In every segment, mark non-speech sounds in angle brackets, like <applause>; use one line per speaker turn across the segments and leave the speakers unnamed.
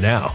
now.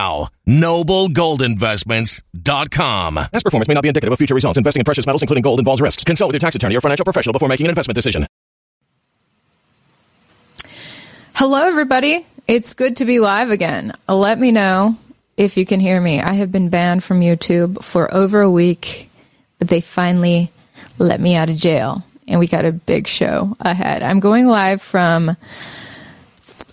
Noblegoldinvestments.com.
Past performance may not be indicative of future results. Investing in precious metals, including gold, involves risks. Consult with your tax attorney or financial professional before making an investment decision.
Hello, everybody. It's good to be live again. Let me know if you can hear me. I have been banned from YouTube for over a week, but they finally let me out of jail, and we got a big show ahead. I'm going live from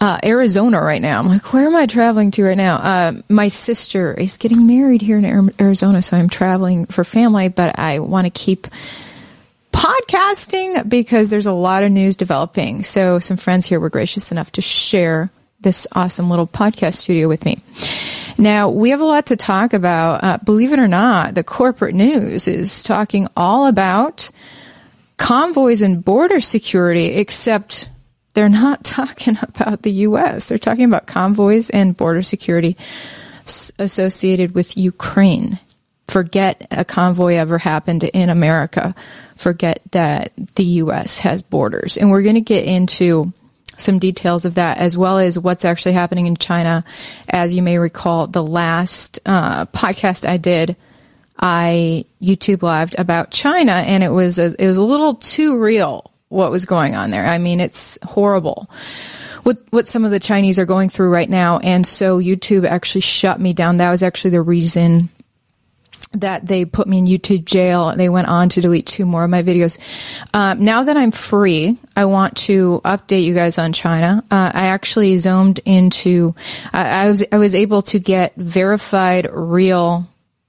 uh, Arizona right now. I'm like, where am I traveling to right now? Uh, my sister is getting married here in Arizona, so I'm traveling for family, but I want to keep podcasting because there's a lot of news developing. So some friends here were gracious enough to share this awesome little podcast studio with me. Now, we have a lot to talk about. Uh, believe it or not, the corporate news is talking all about convoys and border security, except they're not <laughs> talking about the U.S. They're talking about convoys and border security associated with Ukraine. forget a convoy ever happened in America. Forget that the U.S. has borders. And we're going to get into some details of that as well as what's actually happening in China. As you may recall, the last uh, podcast I did, I YouTube lived about China and it was a, it was a little too real what was going on there. I mean, it's horrible what what some of the Chinese are going through right now. And so YouTube actually shut me down. That was actually the reason that they put me in YouTube jail. They went on to delete two more of my videos. Uh, now that I'm free, I want to update you guys on China. Uh, I actually zoomed into. Uh, I was I was able to get verified, real,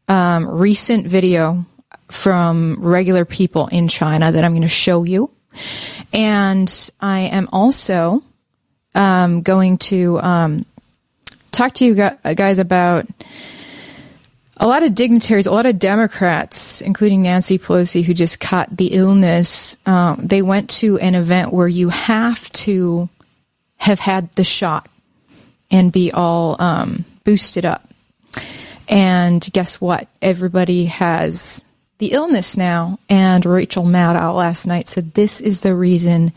um, recent video from regular people in China that I'm going to show you, and I am also um, going to um, talk to you guys about a lot of dignitaries, a lot of Democrats, including Nancy Pelosi, who just caught the illness. Um, they went to an event where you have to have had the shot and be all um, boosted up. And guess what? Everybody has the illness now. And Rachel Maddow last night said this is the reason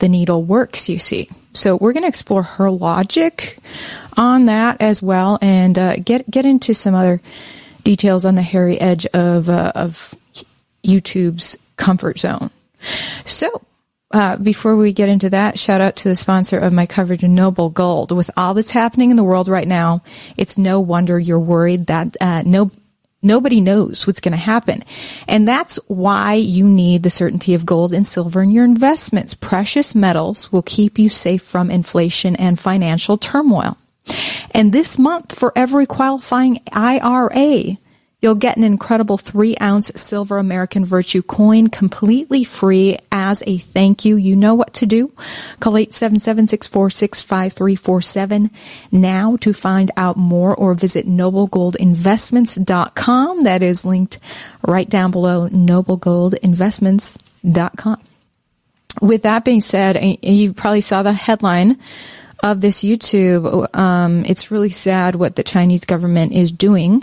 the needle works, you see. So we're going to explore her logic on that as well and uh, get get into some other details on the hairy edge of uh, of YouTube's comfort zone. So. Uh, before we get into that, shout out to the sponsor of my coverage, Noble Gold. With all that's happening in the world right now, it's no wonder you're worried that uh, no Nobody knows what's going to happen. And that's why you need the certainty of gold and silver in your investments. Precious metals will keep you safe from inflation and financial turmoil. And this month, for every qualifying IRA, You'll get an incredible three ounce silver American Virtue coin completely free as a thank you. You know what to do. Call 877-646-5347 now to find out more or visit noblegoldinvestments.com. That is linked right down below noblegoldinvestments.com. With that being said, you probably saw the headline of this YouTube. Um, it's really sad what the Chinese government is doing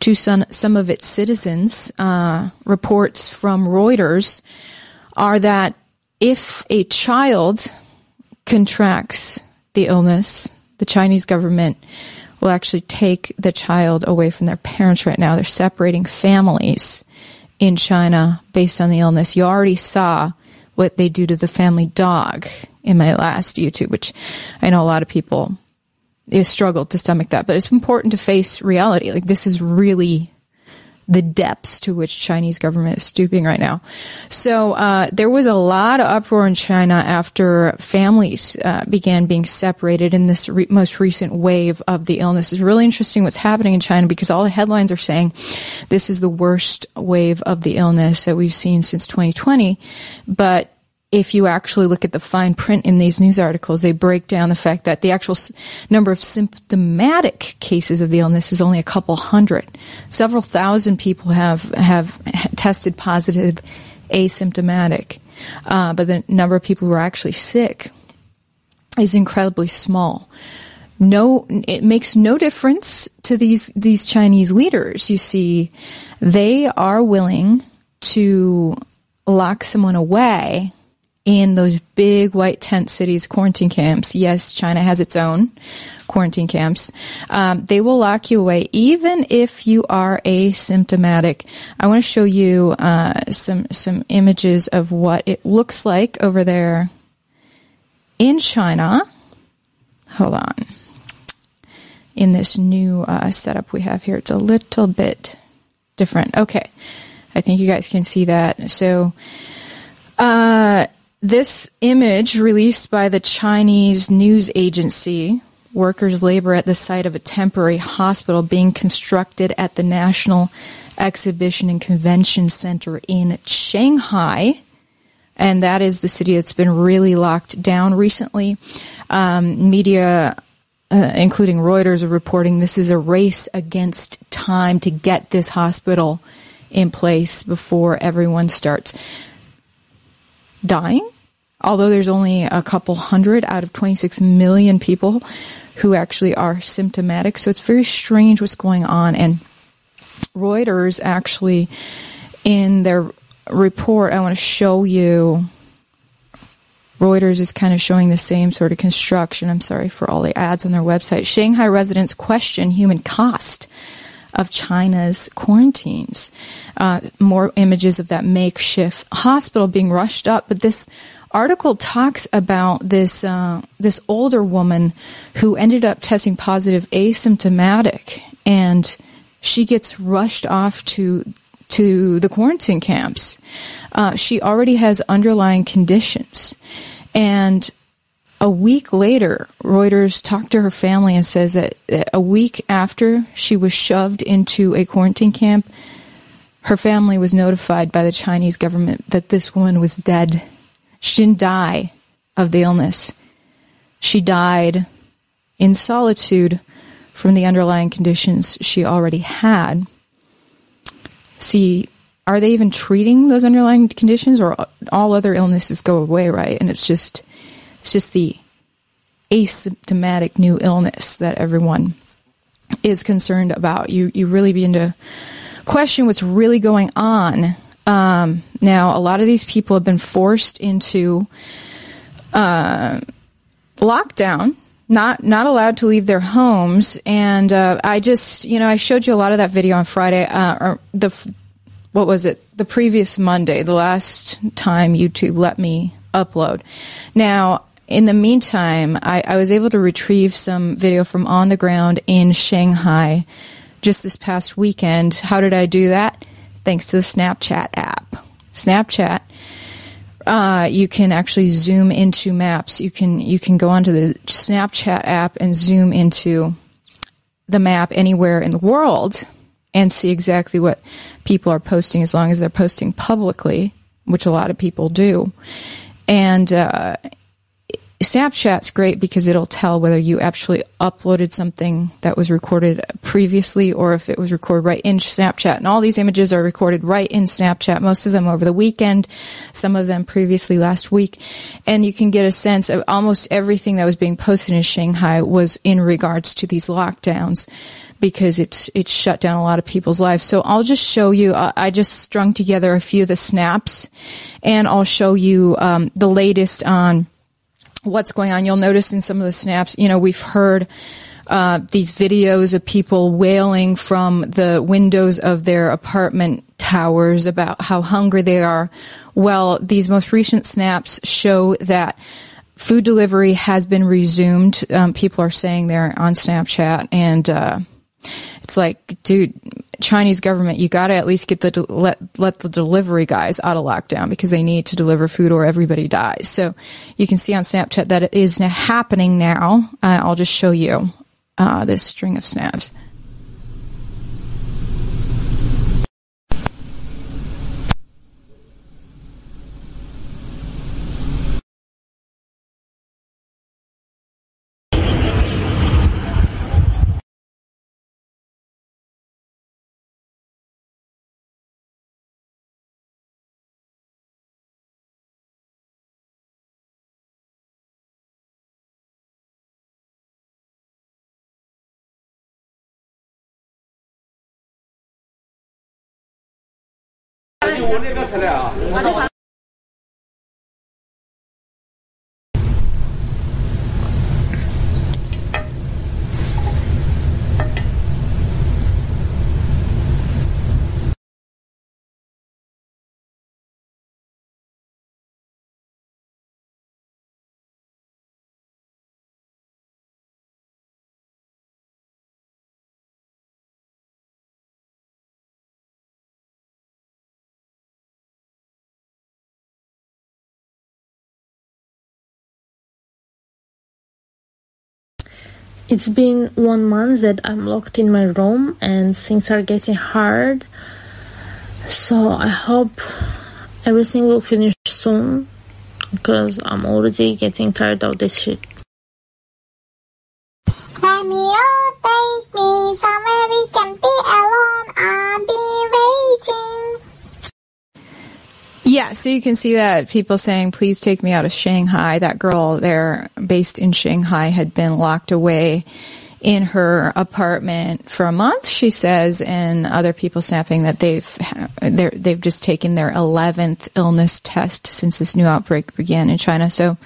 to some, some of its citizens, uh, reports from Reuters are that if a child contracts the illness, the Chinese government will actually take the child away from their parents right now. They're separating families in China based on the illness. You already saw what they do to the family dog in my last YouTube, which I know a lot of people is struggled to stomach that. But it's important to face reality. Like this is really the depths to which Chinese government is stooping right now. So uh, there was a lot of uproar in China after families uh, began being separated in this re- most recent wave of the illness. It's really interesting what's happening in China because all the headlines are saying this is the worst wave of the illness that we've seen since 2020, but if you actually look at the fine print in these news articles, they break down the fact that the actual number of symptomatic cases of the illness is only a couple hundred. Several thousand people have have tested positive asymptomatic, uh, but the number of people who are actually sick is incredibly small. No, it makes no difference to these these Chinese leaders. You see, they are willing to lock someone away in those big white tent cities, quarantine camps. Yes, China has its own quarantine camps. Um, they will lock you away even if you are asymptomatic. I want to show you uh, some some images of what it looks like over there in China. Hold on. In this new uh, setup we have here, it's a little bit different. Okay, I think you guys can see that. So. Uh, this image released by the Chinese news agency, workers labor at the site of a temporary hospital being constructed at the National Exhibition and Convention Center in Shanghai. And that is the city that's been really locked down recently. Um, media, uh, including Reuters, are reporting this is a race against time to get this hospital in place before everyone starts dying although there's only a couple hundred out of 26 million people who actually are symptomatic. So it's very strange what's going on. And Reuters actually, in their report, I want to show you. Reuters is kind of showing the same sort of construction. I'm sorry for all the ads on their website. Shanghai residents question human cost of China's quarantines. Uh, more images of that makeshift hospital being rushed up, but this article talks about this uh, this older woman who ended up testing positive, asymptomatic, and she gets rushed off to to the quarantine camps. Uh, she already has underlying conditions, and a week later, Reuters talked to her family and says that a week after she was shoved into a quarantine camp, her family was notified by the Chinese government that this woman was dead. She didn't die of the illness. She died in solitude from the underlying conditions she already had. See, are they even treating those underlying conditions or all other illnesses go away, right? And it's just it's just the asymptomatic new illness that everyone is concerned about. You you really begin to question what's really going on. Um, now, a lot of these people have been forced into uh, lockdown, not not allowed to leave their homes, and uh, I just you know I showed you a lot of that video on Friday uh, or the what was it the previous Monday, the last time YouTube let me upload. Now in the meantime, I, I, was able to retrieve some video from on the ground in Shanghai just this past weekend. How did I do that? Thanks to the Snapchat app. Snapchat, uh, you can actually zoom into maps. You can you can go onto the Snapchat app and zoom into the map anywhere in the world and see exactly what people are posting as long as they're posting publicly, which a lot of people do. And uh, Snapchat's great because it'll tell whether you actually uploaded something that was recorded previously or if it was recorded right in Snapchat. And all these images are recorded right in Snapchat, most of them over the weekend, some of them previously last week. And you can get a sense of almost everything that was being posted in Shanghai was in regards to these lockdowns because it's it's shut down a lot of people's lives. So I'll just show you. Uh, I just strung together a few of the snaps, and I'll show you um, the latest on what's going on. You'll notice in some of the snaps, you know, we've heard uh, these videos of people wailing from the windows of their apartment towers about how hungry they are. Well, these most recent snaps show that food delivery has been resumed. Um, people are saying there on Snapchat, and uh, it's like, dude, Chinese government, you got to at least get the let let the delivery guys out of lockdown because they need to deliver food or everybody dies. So you can see on Snapchat that it is happening now. Uh, I'll just show you uh, this string of snaps. 我这刚出来啊。
It's been one month that I'm locked in my room and things are getting hard. So I hope everything will finish soon because I'm already getting tired of this shit.
Take me somewhere we can be
Yeah, so you can see that people saying, please take me out of Shanghai. That girl there, based in Shanghai, had been locked away in her apartment for a month, she says, and other people snapping that they've they've just taken their eleventh illness test since this new outbreak began in China. So.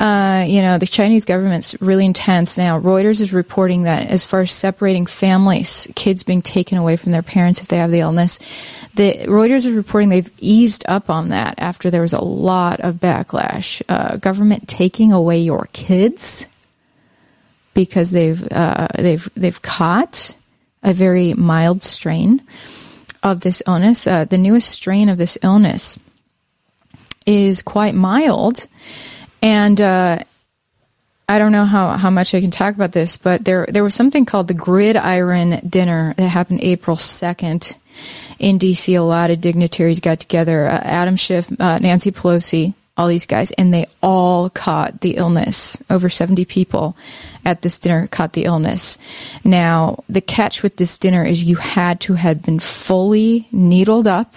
Uh, you know, the Chinese government's really intense now. Reuters is reporting that as far as separating families, kids being taken away from their parents if they have the illness, the Reuters is reporting they've eased up on that after there was a lot of backlash. Uh, government taking away your kids because they've uh, they've they've caught a very mild strain of this illness. Uh, the newest strain of this illness is quite mild, and uh, I don't know how, how much I can talk about this, but there there was something called the Gridiron Dinner that happened April second in D.C. A lot of dignitaries got together. Uh, Adam Schiff, uh, Nancy Pelosi, all these guys, and they all caught the illness. Over 70 people at this dinner caught the illness. Now, the catch with this dinner is you had to have been fully needled up,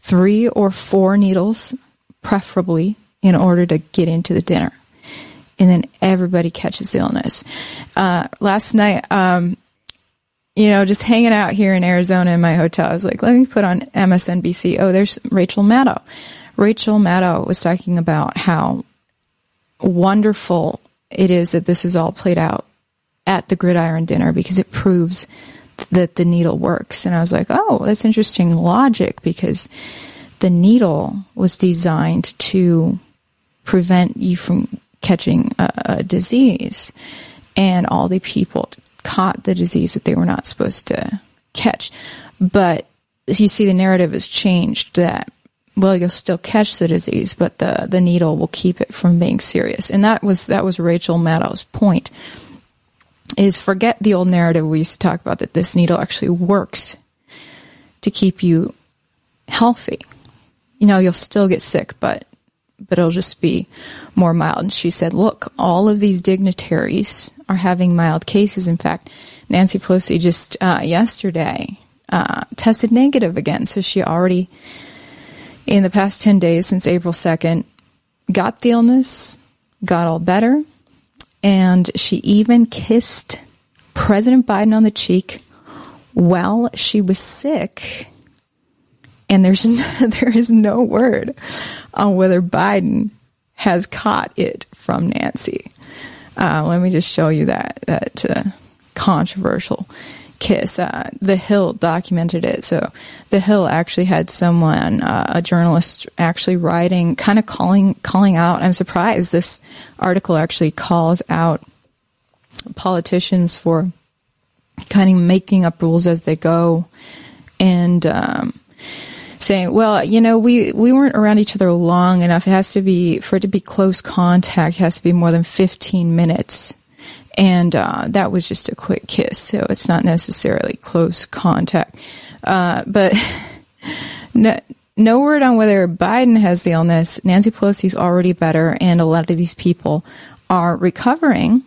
three or four needles, preferably, in order to get into the dinner. And then everybody catches illness. Uh, last night, um, you know, just hanging out here in Arizona in my hotel, I was like, let me put on MSNBC. Oh, there's Rachel Maddow. Rachel Maddow was talking about how wonderful it is that this is all played out at the gridiron dinner because it proves that the needle works. And I was like, oh, that's interesting logic because the needle was designed to prevent you from catching a, a disease. And all the people caught the disease that they were not supposed to catch. But you see, the narrative has changed that well, you'll still catch the disease, but the, the needle will keep it from being serious. And that was that was Rachel Maddow's point. Is forget the old narrative we used to talk about that this needle actually works to keep you healthy. You know, you'll still get sick, but but it'll just be more mild. And she said, look, all of these dignitaries are having mild cases. In fact, Nancy Pelosi just uh, yesterday uh, tested negative again, so she already in the past 10 days since April 2nd got the illness, got all better, and she even kissed President Biden on the cheek while she was sick. And there's <laughs> no, there is no word on whether Biden has caught it from Nancy. Uh, let me just show you that that uh, controversial kiss. Uh, the Hill documented it. So the Hill actually had someone, uh, a journalist, actually writing, kind of calling calling out. I'm surprised this article actually calls out politicians for kind of making up rules as they go, and. Um, saying, well, you know, we, we weren't around each other long enough. It has to be, for it to be close contact, has to be more than 15 minutes and uh, that was just a quick kiss, so it's not necessarily close contact. Uh, but <laughs> no, no word on whether Biden has the illness. Nancy Pelosi's already better, and a lot of these people are recovering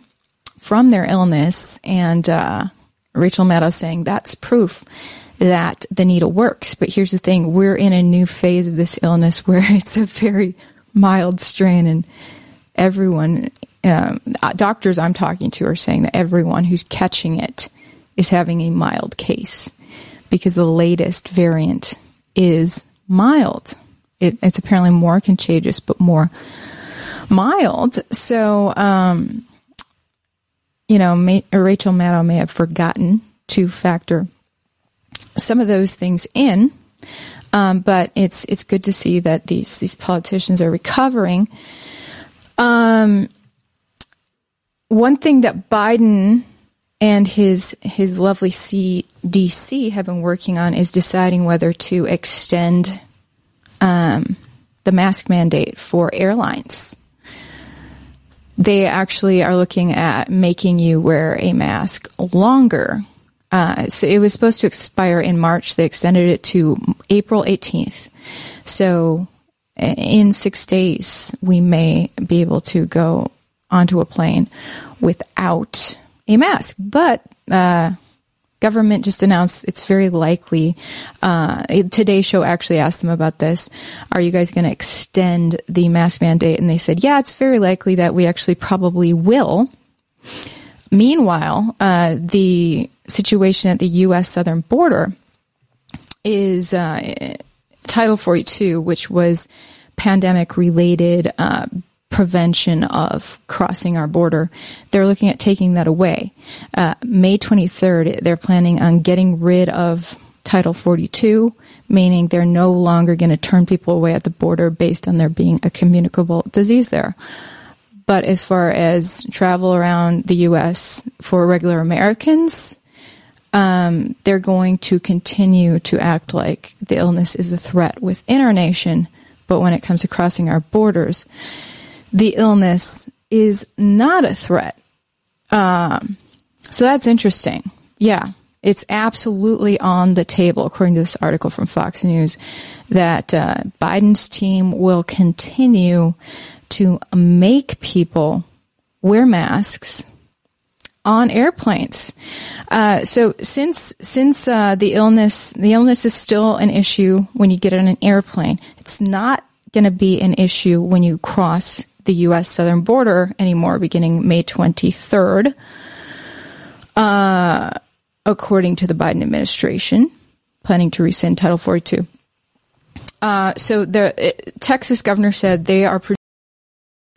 from their illness. And uh, Rachel Maddow saying that's proof that the needle works. But here's the thing: we're in a new phase of this illness where <laughs> it's a very mild strain, and everyone um, uh, doctors I'm talking to are saying that everyone who's catching it is having a mild case because the latest variant is mild. It, it's apparently more contagious, but more mild. So, um, you know, Rachel Maddow may have forgotten to factor some of those things in. Um, but it's it's good to see that these these politicians are recovering. Um, one thing that Biden and his his lovely CDC have been working on is deciding whether to extend um, the mask mandate for airlines. They actually are looking at making you wear a mask longer. Uh, so it was supposed to expire in March. They extended it to April 18th. So in six days, we may be able to go onto a plane without a mask. But uh, government just announced it's very likely. Uh, today's show actually asked them about this. Are you guys going to extend the mask mandate? And they said, yeah, it's very likely that we actually probably will. meanwhile, uh, the situation at the U.S. southern border is uh, Title 42, which was pandemic related uh, prevention of crossing our border. They're looking at taking that away. Uh, May 23rd, they're planning on getting rid of Title 42, meaning they're no longer going to turn people away at the border based on there being a communicable disease there. But as far as travel around the U.S. for regular Americans, um, they're going to continue to act like the illness is a threat within our nation. But when it comes to crossing our borders, the illness is not a threat. Um, so that's interesting. Yeah, it's absolutely on the table, according to this article from Fox News, that uh, Biden's team will continue to make people wear masks on airplanes. Uh, so since since uh, the illness the illness is still an issue when you get on an airplane, it's not going to be an issue when you cross the U.S. southern border anymore, beginning May twenty third. Uh, according to the Biden administration, planning to rescind Title 42. Uh, so the uh, Texas governor said they are.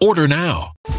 Order now.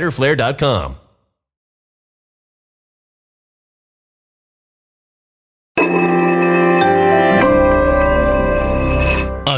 fighterflare.com.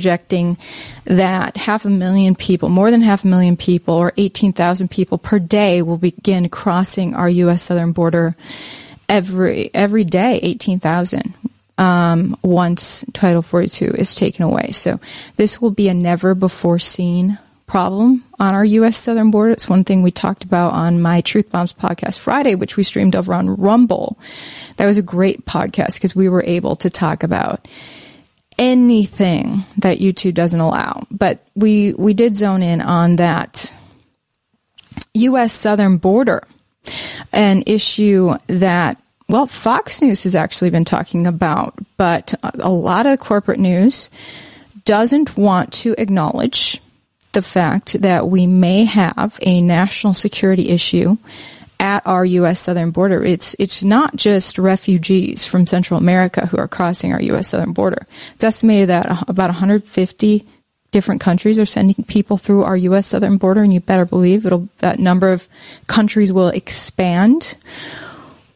Projecting that half a million people, more than half a million people, or 18,000 people per day will begin crossing our U.S. southern border every every day. 18,000 um, once Title 42 is taken away. So this will be a never before seen problem on our U.S. southern border. It's one thing we talked about on my Truth Bombs podcast Friday, which we streamed over on Rumble. That was a great podcast because we were able to talk about anything that YouTube doesn't allow. But we, we did zone in on that U.S. southern border, an issue that well, Fox News has actually been talking about, but a lot of corporate news doesn't want to acknowledge the fact that we may have a national security issue at our U.S. southern border. It's it's not just refugees from Central America who are crossing our U.S. southern border. It's estimated that about 150 different countries are sending people through our U.S. southern border, and you better believe it'll that number of countries will expand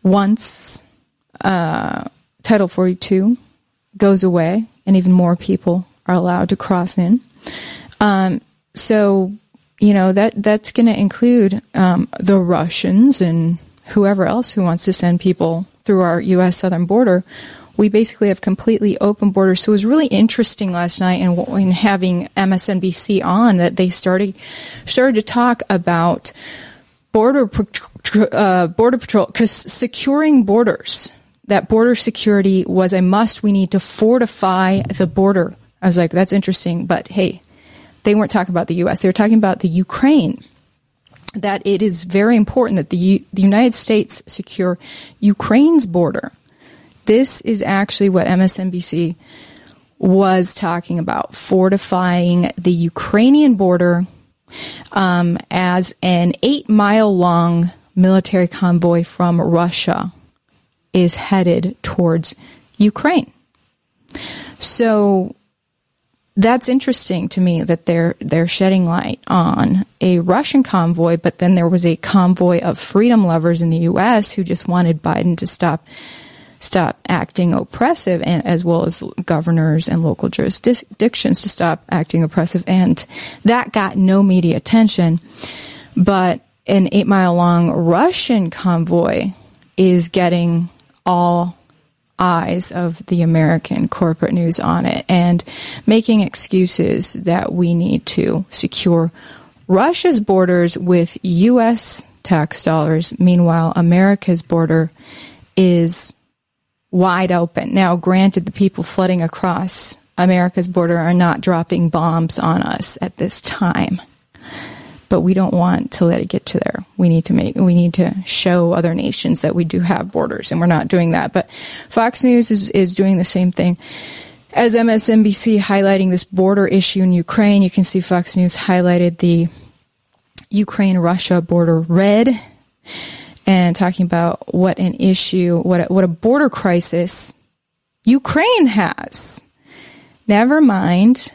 once uh, Title 42 goes away and even more people are allowed to cross in. Um, so, you know, that, that's going to include um, the Russians and whoever else who wants to send people through our U.S. southern border. We basically have completely open borders. So it was really interesting last night in, in having MSNBC on that they started started to talk about border uh, border patrol because securing borders that border security was a must. We need to fortify the border. I was like, that's interesting, but hey, they weren't talking about the U.S. They were talking about the Ukraine. That it is very important that the, U- the United States secure Ukraine's border. This is actually what MSNBC was talking about fortifying the Ukrainian border um, as an eight mile long military convoy from Russia is headed towards Ukraine. So that's interesting to me that they're they're shedding light on a Russian convoy, but then there was a convoy of freedom lovers in the U.S. who just wanted Biden to stop stop acting oppressive, and as well as governors and local jurisdictions to stop acting oppressive, and that got no media attention. But an eight mile long Russian convoy is getting all eyes of the American corporate news on it and making excuses that we need to secure Russia's borders with U.S. tax dollars. Meanwhile, America's border is wide open. Now, granted, the people flooding across America's border are not dropping bombs on us at this time but we don't want to let it get to there. We need to make, we need to show other nations that we do have borders and we're not doing that. But Fox News is, is doing the same thing. As MSNBC highlighting this border issue in Ukraine, you can see Fox News highlighted the Ukraine Russia border red and talking about what an issue, what a, what a border crisis Ukraine has. Never mind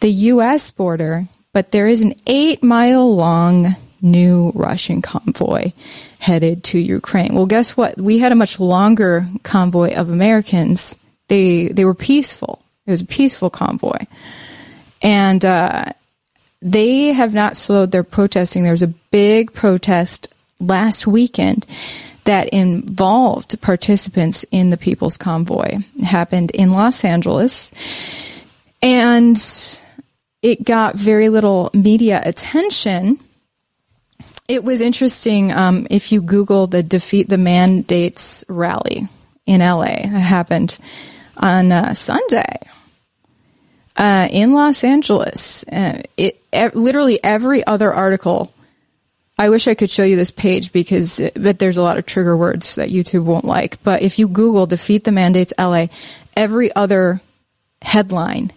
the U.S. border but there is an eight mile long new Russian convoy headed to Ukraine. Well, guess what? We had a much longer convoy of Americans. They they were peaceful. It was a peaceful convoy, and uh, they have not slowed their protesting. There was a big protest last weekend that involved participants in the People's Convoy. It happened in Los Angeles, and it got very little media attention. It was interesting um, if you Google the Defeat the Mandates rally in LA. It happened on uh, Sunday. Uh, in Los Angeles, uh, it, literally every other article. I wish I could show you this page because, but there's a lot of trigger words that YouTube won't like. But if you Google "defeat the mandates LA," every other headline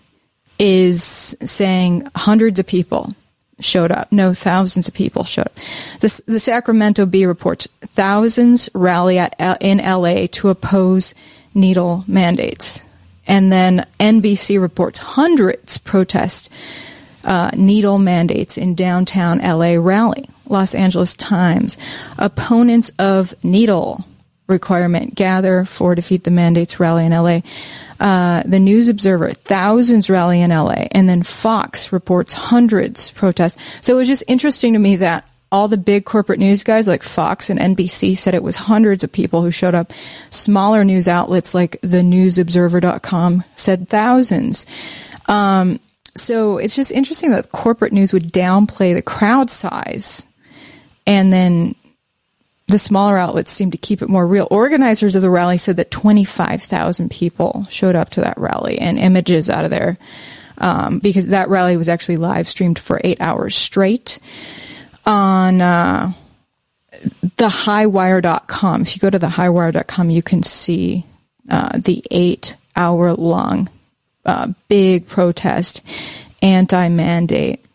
is saying hundreds of people showed up. No, thousands of people showed up. The, the Sacramento Bee reports thousands rally at, in LA to oppose needle mandates. And then NBC reports hundreds protest uh, needle mandates in downtown LA rally. Los Angeles Times, opponents of needle requirement gather for defeat the mandates rally in LA. Uh, the News Observer, thousands rally in LA, and then Fox reports hundreds protest. So it was just interesting to me that all the big corporate news guys like Fox and NBC said it was hundreds of people who showed up. Smaller news outlets like the newsobserver.com said thousands. Um, so it's just interesting that corporate news would downplay the crowd size and then the smaller outlets seem to keep it more real. Organizers of the rally said that 25,000 people showed up to that rally and images out of there um, because that rally was actually live streamed for eight hours straight on uh, thehighwire.com. If you go to thehighwire.com, you can see uh, the eight hour long uh, big protest, anti mandate,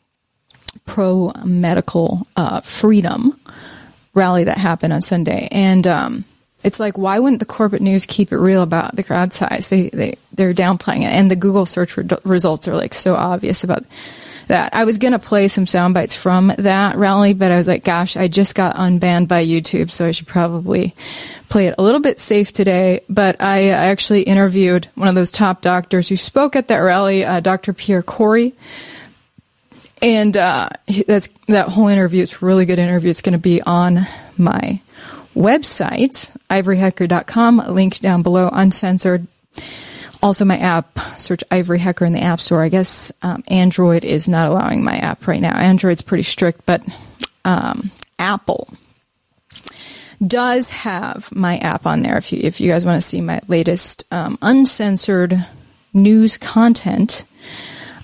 pro medical uh, freedom rally that happened on Sunday. And um, it's like, why wouldn't the corporate news keep it real about the crowd size? They, they, they're downplaying it. And the Google search re- results are like so obvious about that. I was going to play some sound bites from that rally, but I was like, gosh, I just got unbanned by YouTube, so I should probably play it a little bit safe today. But I actually interviewed one of those top doctors who spoke at that rally, uh, Dr. Pierre Kory. And uh, that's that whole interview. It's a really good interview. It's going to be on my website, ivoryhecker.com, link down below, uncensored. Also, my app, search Ivory Hecker in the App Store. I guess um, Android is not allowing my app right now. Android's pretty strict, but um, Apple does have my app on there. If you if you guys want to see my latest um, uncensored news content.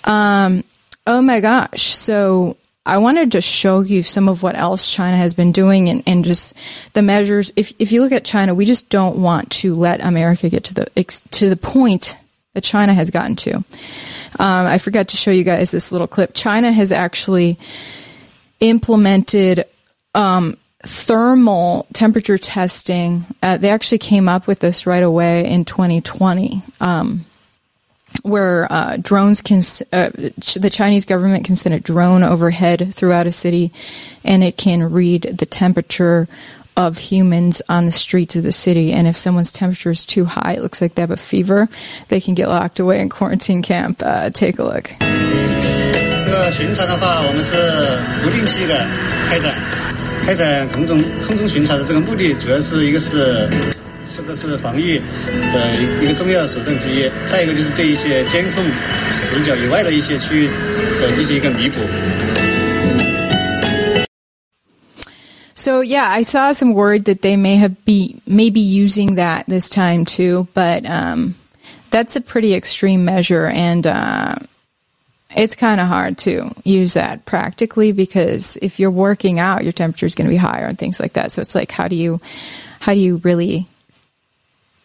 Um, oh my gosh! So I wanted to show you some of what else China has been doing and, and just the measures. If, if you look at China, we just don't want to let America get to the, to the point that China has gotten to. Um, I forgot to show you guys this little clip. China has actually implemented, um, thermal temperature testing. Uh, they actually came up with this right away in 2020. Um, where uh, drones can, uh, the Chinese government can send a drone overhead throughout a city, and it can read the temperature of humans on the streets of the city. And if someone's temperature is too high, it looks like they have a fever, they can get locked away in quarantine camp. Uh, take a look.
这个巡查的话，我们是不定期的开展，开展空中空中巡查的这个目的，主要是一个是 这个是防御的一个重要手段之一。再一个就是对一些监控死角以外的一些区域的进行一个弥补。
So yeah, I saw some word that they may have be maybe using that this time too, but um, that's a pretty extreme measure, and uh, it's kind of hard to use that practically because if you're working out, your temperature is going to be higher and things like that. So it's like, how do you, how do you really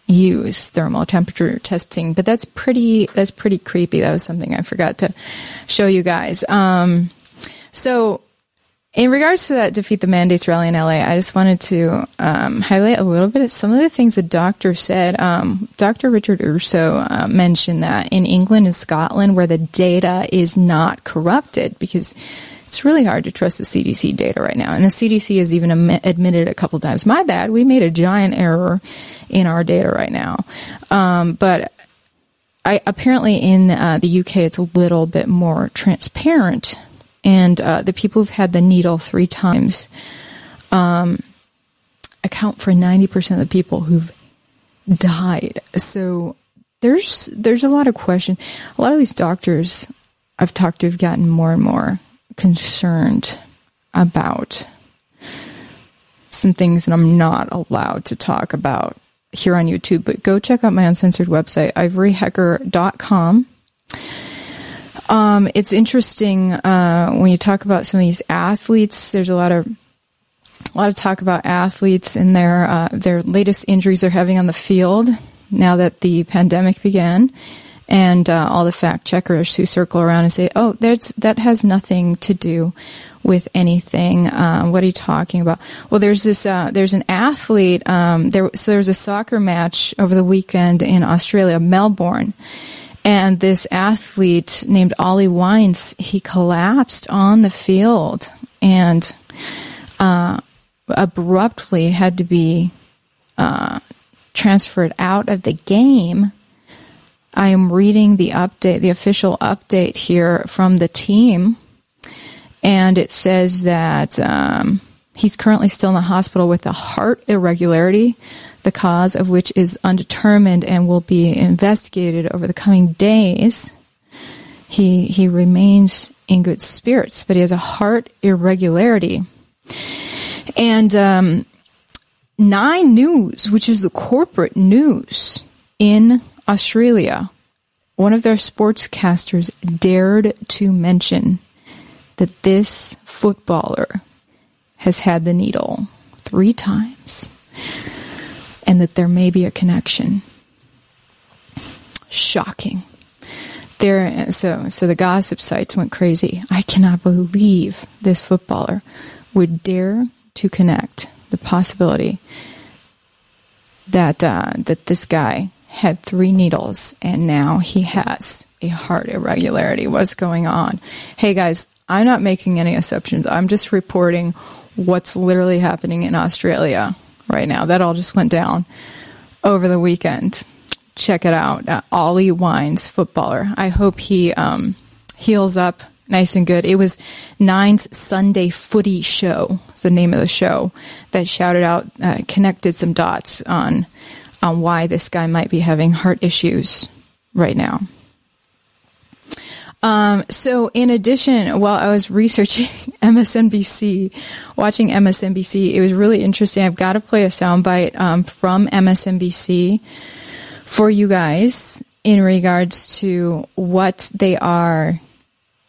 use thermal temperature testing, but that's pretty, that's pretty creepy. That was something I forgot to show you guys. Um, so in regards to that defeat the mandates rally in LA, I just wanted to um, highlight a little bit of some of the things the doctor said. Um, Dr. Richard Urso uh, mentioned that in England and Scotland, where the data is not corrupted, because it's really hard to trust the CDC data right now. And the CDC has even am- admitted a couple times, my bad, we made a giant error in our data right now. Um, but I, apparently in uh, the UK, it's a little bit more transparent. And uh, the people who've had the needle three times um, account for 90% of the people who've died. So there's there's a lot of questions. A lot of these doctors I've talked to have gotten more and more concerned about some things that I'm not allowed to talk about here on YouTube, but go check out my uncensored website, ivoryhecker.com. Um, it's interesting uh, when you talk about some of these athletes. There's a lot of a lot of talk about athletes and their uh, their latest injuries they're having on the field now that the pandemic began, and uh, all the fact checkers who circle around and say, "Oh, that's that has nothing to do with anything." Um, what are you talking about? Well, there's this uh, there's an athlete. Um, there so there was a soccer match over the weekend in Australia, Melbourne, and this athlete named Ollie Wines he collapsed on the field and uh, abruptly had to be uh, transferred out of the game I am reading the update, the official update here from the team, and it says that um, he's currently still in the hospital with a heart irregularity, the cause of which is undetermined and will be investigated over the coming days. he he remains in good spirits, but he has a heart irregularity. And um, Nine News, which is the corporate news in Australia, one of their sportscasters dared to mention that this footballer has had the needle three times and that there may be a connection. Shocking. There, so, so the gossip sites went crazy. I cannot believe this footballer would dare to connect the possibility that uh, that this guy had three needles and now he has a heart irregularity. What's going on? Hey guys, I'm not making any assumptions. I'm just reporting what's literally happening in Australia right now. That all just went down over the weekend. Check it out. Uh, Ollie Wines, footballer. I hope he um, heals up nice and good. It was Nine's Sunday Footy Show. The name of the show that shouted out, uh, connected some dots on on why this guy might be having heart issues right now. Um, so, in addition, while I was researching <laughs> MSNBC, watching MSNBC, it was really interesting. I've got to play a soundbite um, from MSNBC for you guys in regards to what they are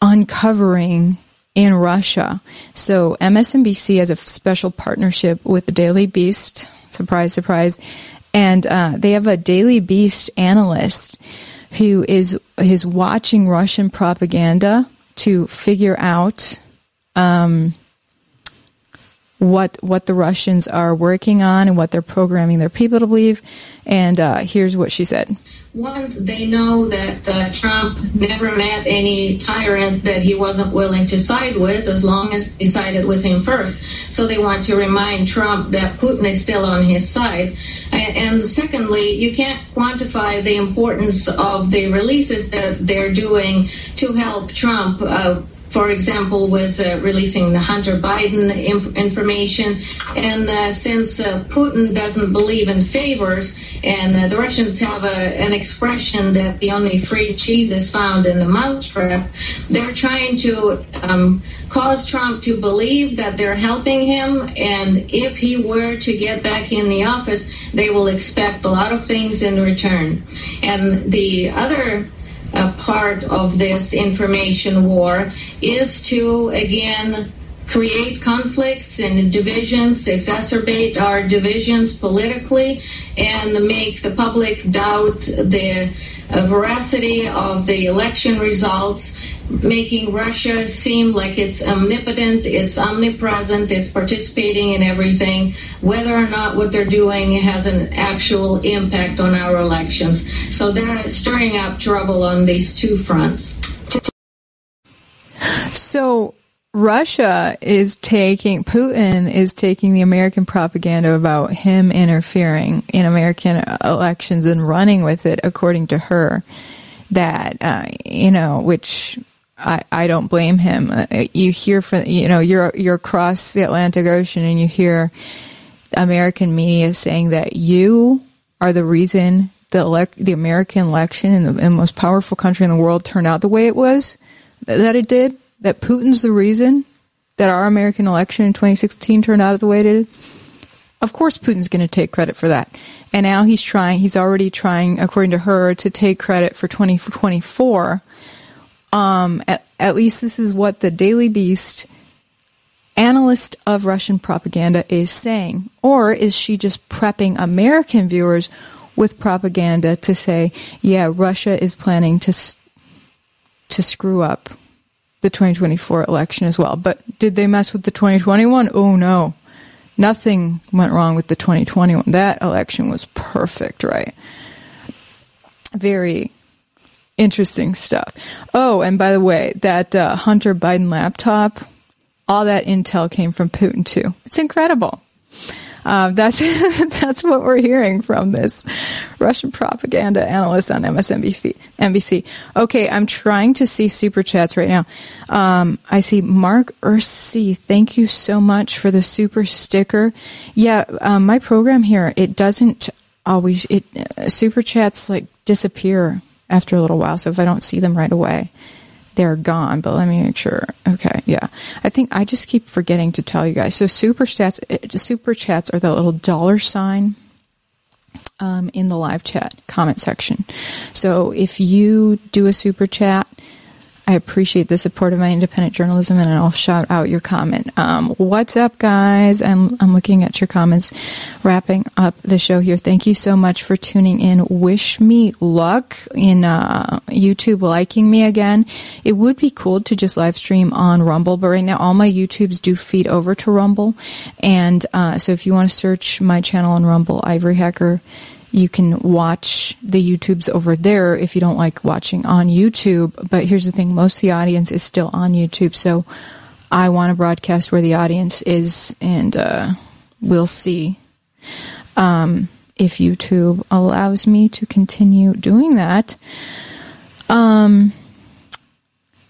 uncovering in Russia. So MSNBC has a special partnership with the Daily Beast. Surprise, surprise. And uh, they have a Daily Beast analyst who is is watching Russian propaganda to figure out um, what what the Russians are working on and what they're programming their people to believe. And uh, here's what she said.
One, they know that uh, Trump never met any tyrant that he wasn't willing to side with as long as he sided with him first. So they want to remind Trump that Putin is still on his side. And, secondly, you can't quantify the importance of the releases that they're doing to help Trump. Uh, for example, with uh, releasing the Hunter Biden imp- information. And uh, since uh, Putin doesn't believe in favors, and uh, the Russians have a, an expression that the only free cheese is found in the mousetrap, they're trying to um, cause Trump to believe that they're helping him. And if he were to get back in the office, they will expect a lot of things in return. And the other a part of this information war is to again create conflicts and divisions, exacerbate our divisions politically, and make the public doubt the uh, veracity of the election results, making Russia seem like it's omnipotent, it's omnipresent, it's participating in everything, whether or not what they're doing has an actual impact on our elections. So they're stirring up trouble on these two fronts.
So Russia is taking, Putin is taking the American propaganda about him interfering in American elections and running with it, according to her. That, uh, you know, which I, I don't blame him. Uh, you hear from, you know, you're, you're across the Atlantic Ocean and you hear American media saying that you are the reason the elect, the American election in the, in the most powerful country in the world turned out the way it was, that it did that Putin's the reason that our American election in 2016 turned out the way it did? Of course, Putin's going to take credit for that. And now he's trying, he's already trying, according to her, to take credit for 2024. Um, at, at least this is what the Daily Beast analyst of Russian propaganda is saying. Or is she just prepping American viewers with propaganda to say, yeah, Russia is planning to, to screw up the 2024 election as well. But did they mess with the 2021? Oh no. Nothing went wrong with the 2021. That election was perfect, right? Very interesting stuff. Oh, and by the way, that uh, Hunter Biden laptop, all that intel came from Putin too. It's incredible. Uh, that's <laughs> that's what we're hearing from this Russian propaganda analyst on MSNBC. NBC. Okay, I'm trying to see super chats right now. Um, I see Mark Ursi. Thank you so much for the super sticker. Yeah, um, my program here it doesn't always it uh, super chats like disappear after a little while. So if I don't see them right away, they're gone, but let me make sure. Okay, yeah. I think I just keep forgetting to tell you guys. So super chats, super chats are the little dollar sign um, in the live chat comment section. So if you do a super chat, I appreciate the support of my independent journalism, and I'll shout out your comment. Um, what's up, guys? I'm I'm looking at your comments, wrapping up the show here. Thank you so much for tuning in. Wish me luck in uh, YouTube liking me again. It would be cool to just live stream on Rumble, but right now all my YouTubes do feed over to Rumble, and uh, so if you want to search my channel on Rumble, Ivory Hecker you can watch the YouTubes over there if you don't like watching on YouTube. But here's the thing most of the audience is still on YouTube. So I want to broadcast where the audience is, and uh, we'll see um, if YouTube allows me to continue doing that. Um,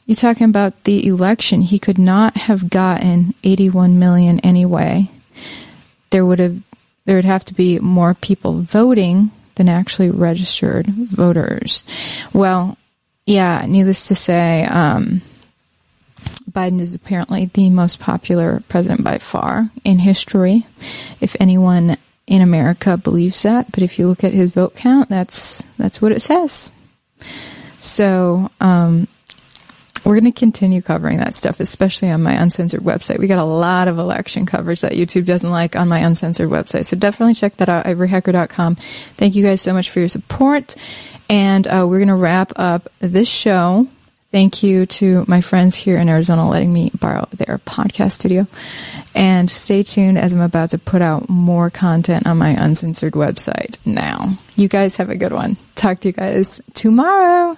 you're talking about the election. He could not have gotten 81 million anyway. There would have there would have to be more people voting than actually registered voters. Well, yeah, needless to say, um, Biden is apparently the most popular president by far in history. If anyone in America believes that, but if you look at his vote count, that's that's what it says. So, um, we're going to continue covering that stuff, especially on my uncensored website. We got a lot of election coverage that YouTube doesn't like on my uncensored website. So definitely check that out, ivoryhecker.com. Thank you guys so much for your support. And uh, we're going to wrap up this show. Thank you to my friends here in Arizona letting me borrow their podcast studio. And stay tuned as I'm about to put out more content on my uncensored website now. You guys have a good one. Talk to you guys tomorrow.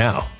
now.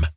com.